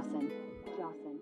Dawson. Dawson.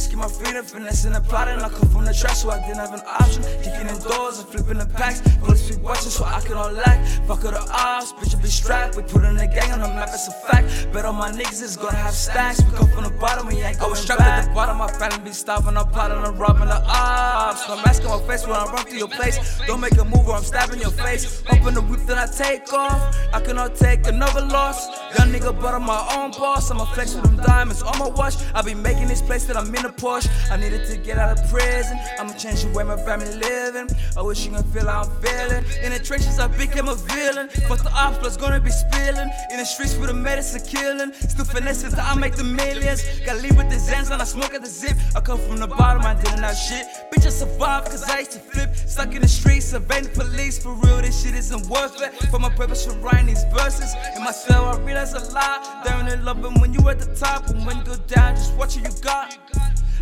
Risking my freedom, finessing and plotting. I come from the trash, so I didn't have an option. Kicking in doors and flipping the packs. Bullets be watching, so I can all lack. Fuck all the odds, bitch, I be strapped. We put in the gang on the map, it's a fact. Bet all my niggas is gonna have stacks. We come from the bottom, we ain't going I was strapped back. at the bottom, my family be stopping. I'm plotting and robbing the ops. No mask on my face when I run through your place. Don't make a move or I'm stabbing your face. Open the whip, then I take off. I cannot take another loss. Young nigga, but I'm my own boss. I'ma flex with them diamonds on my watch. I be making this place that I'm in Porsche. I needed to get out of prison. I'ma change the way my family living. I wish you can feel how I'm feeling. Trenches, I became a villain. Fuck the ops, blood's gonna be spilling. In the streets with the medicine killing. Still till I make the millions. Gotta leave with the Zans and I smoke at the zip. I come from the bottom, I didn't have shit. Bitch, I survived cause I used to flip. Stuck in the streets, surveying the police. For real, this shit isn't worth it. For my purpose for writing these verses. In myself, I realize a lot. They're in love, when you at the top, and when you go down, just watch what you got.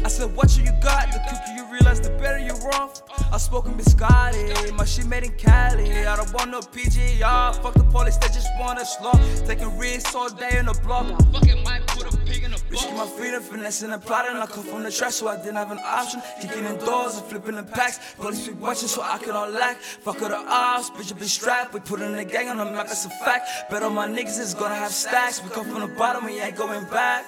I said, what you got? The quicker you realize, the better you're off. I spoken biscotti, my shit made in Cali. I don't want no PGR. Fuck the police, they just want us law. Taking risks all day in the block. Fucking might put a pig in a my freedom, finessing and plotting. I come from the trash, so I didn't have an option. Kicking in doors and flipping the packs. Police be watching, so I can all lack. Fuck all the odds, bitch, I be strapped. We put in the gang on the map, that's a fact. Bet all my niggas is gonna have stacks. We come from the bottom, we ain't going back.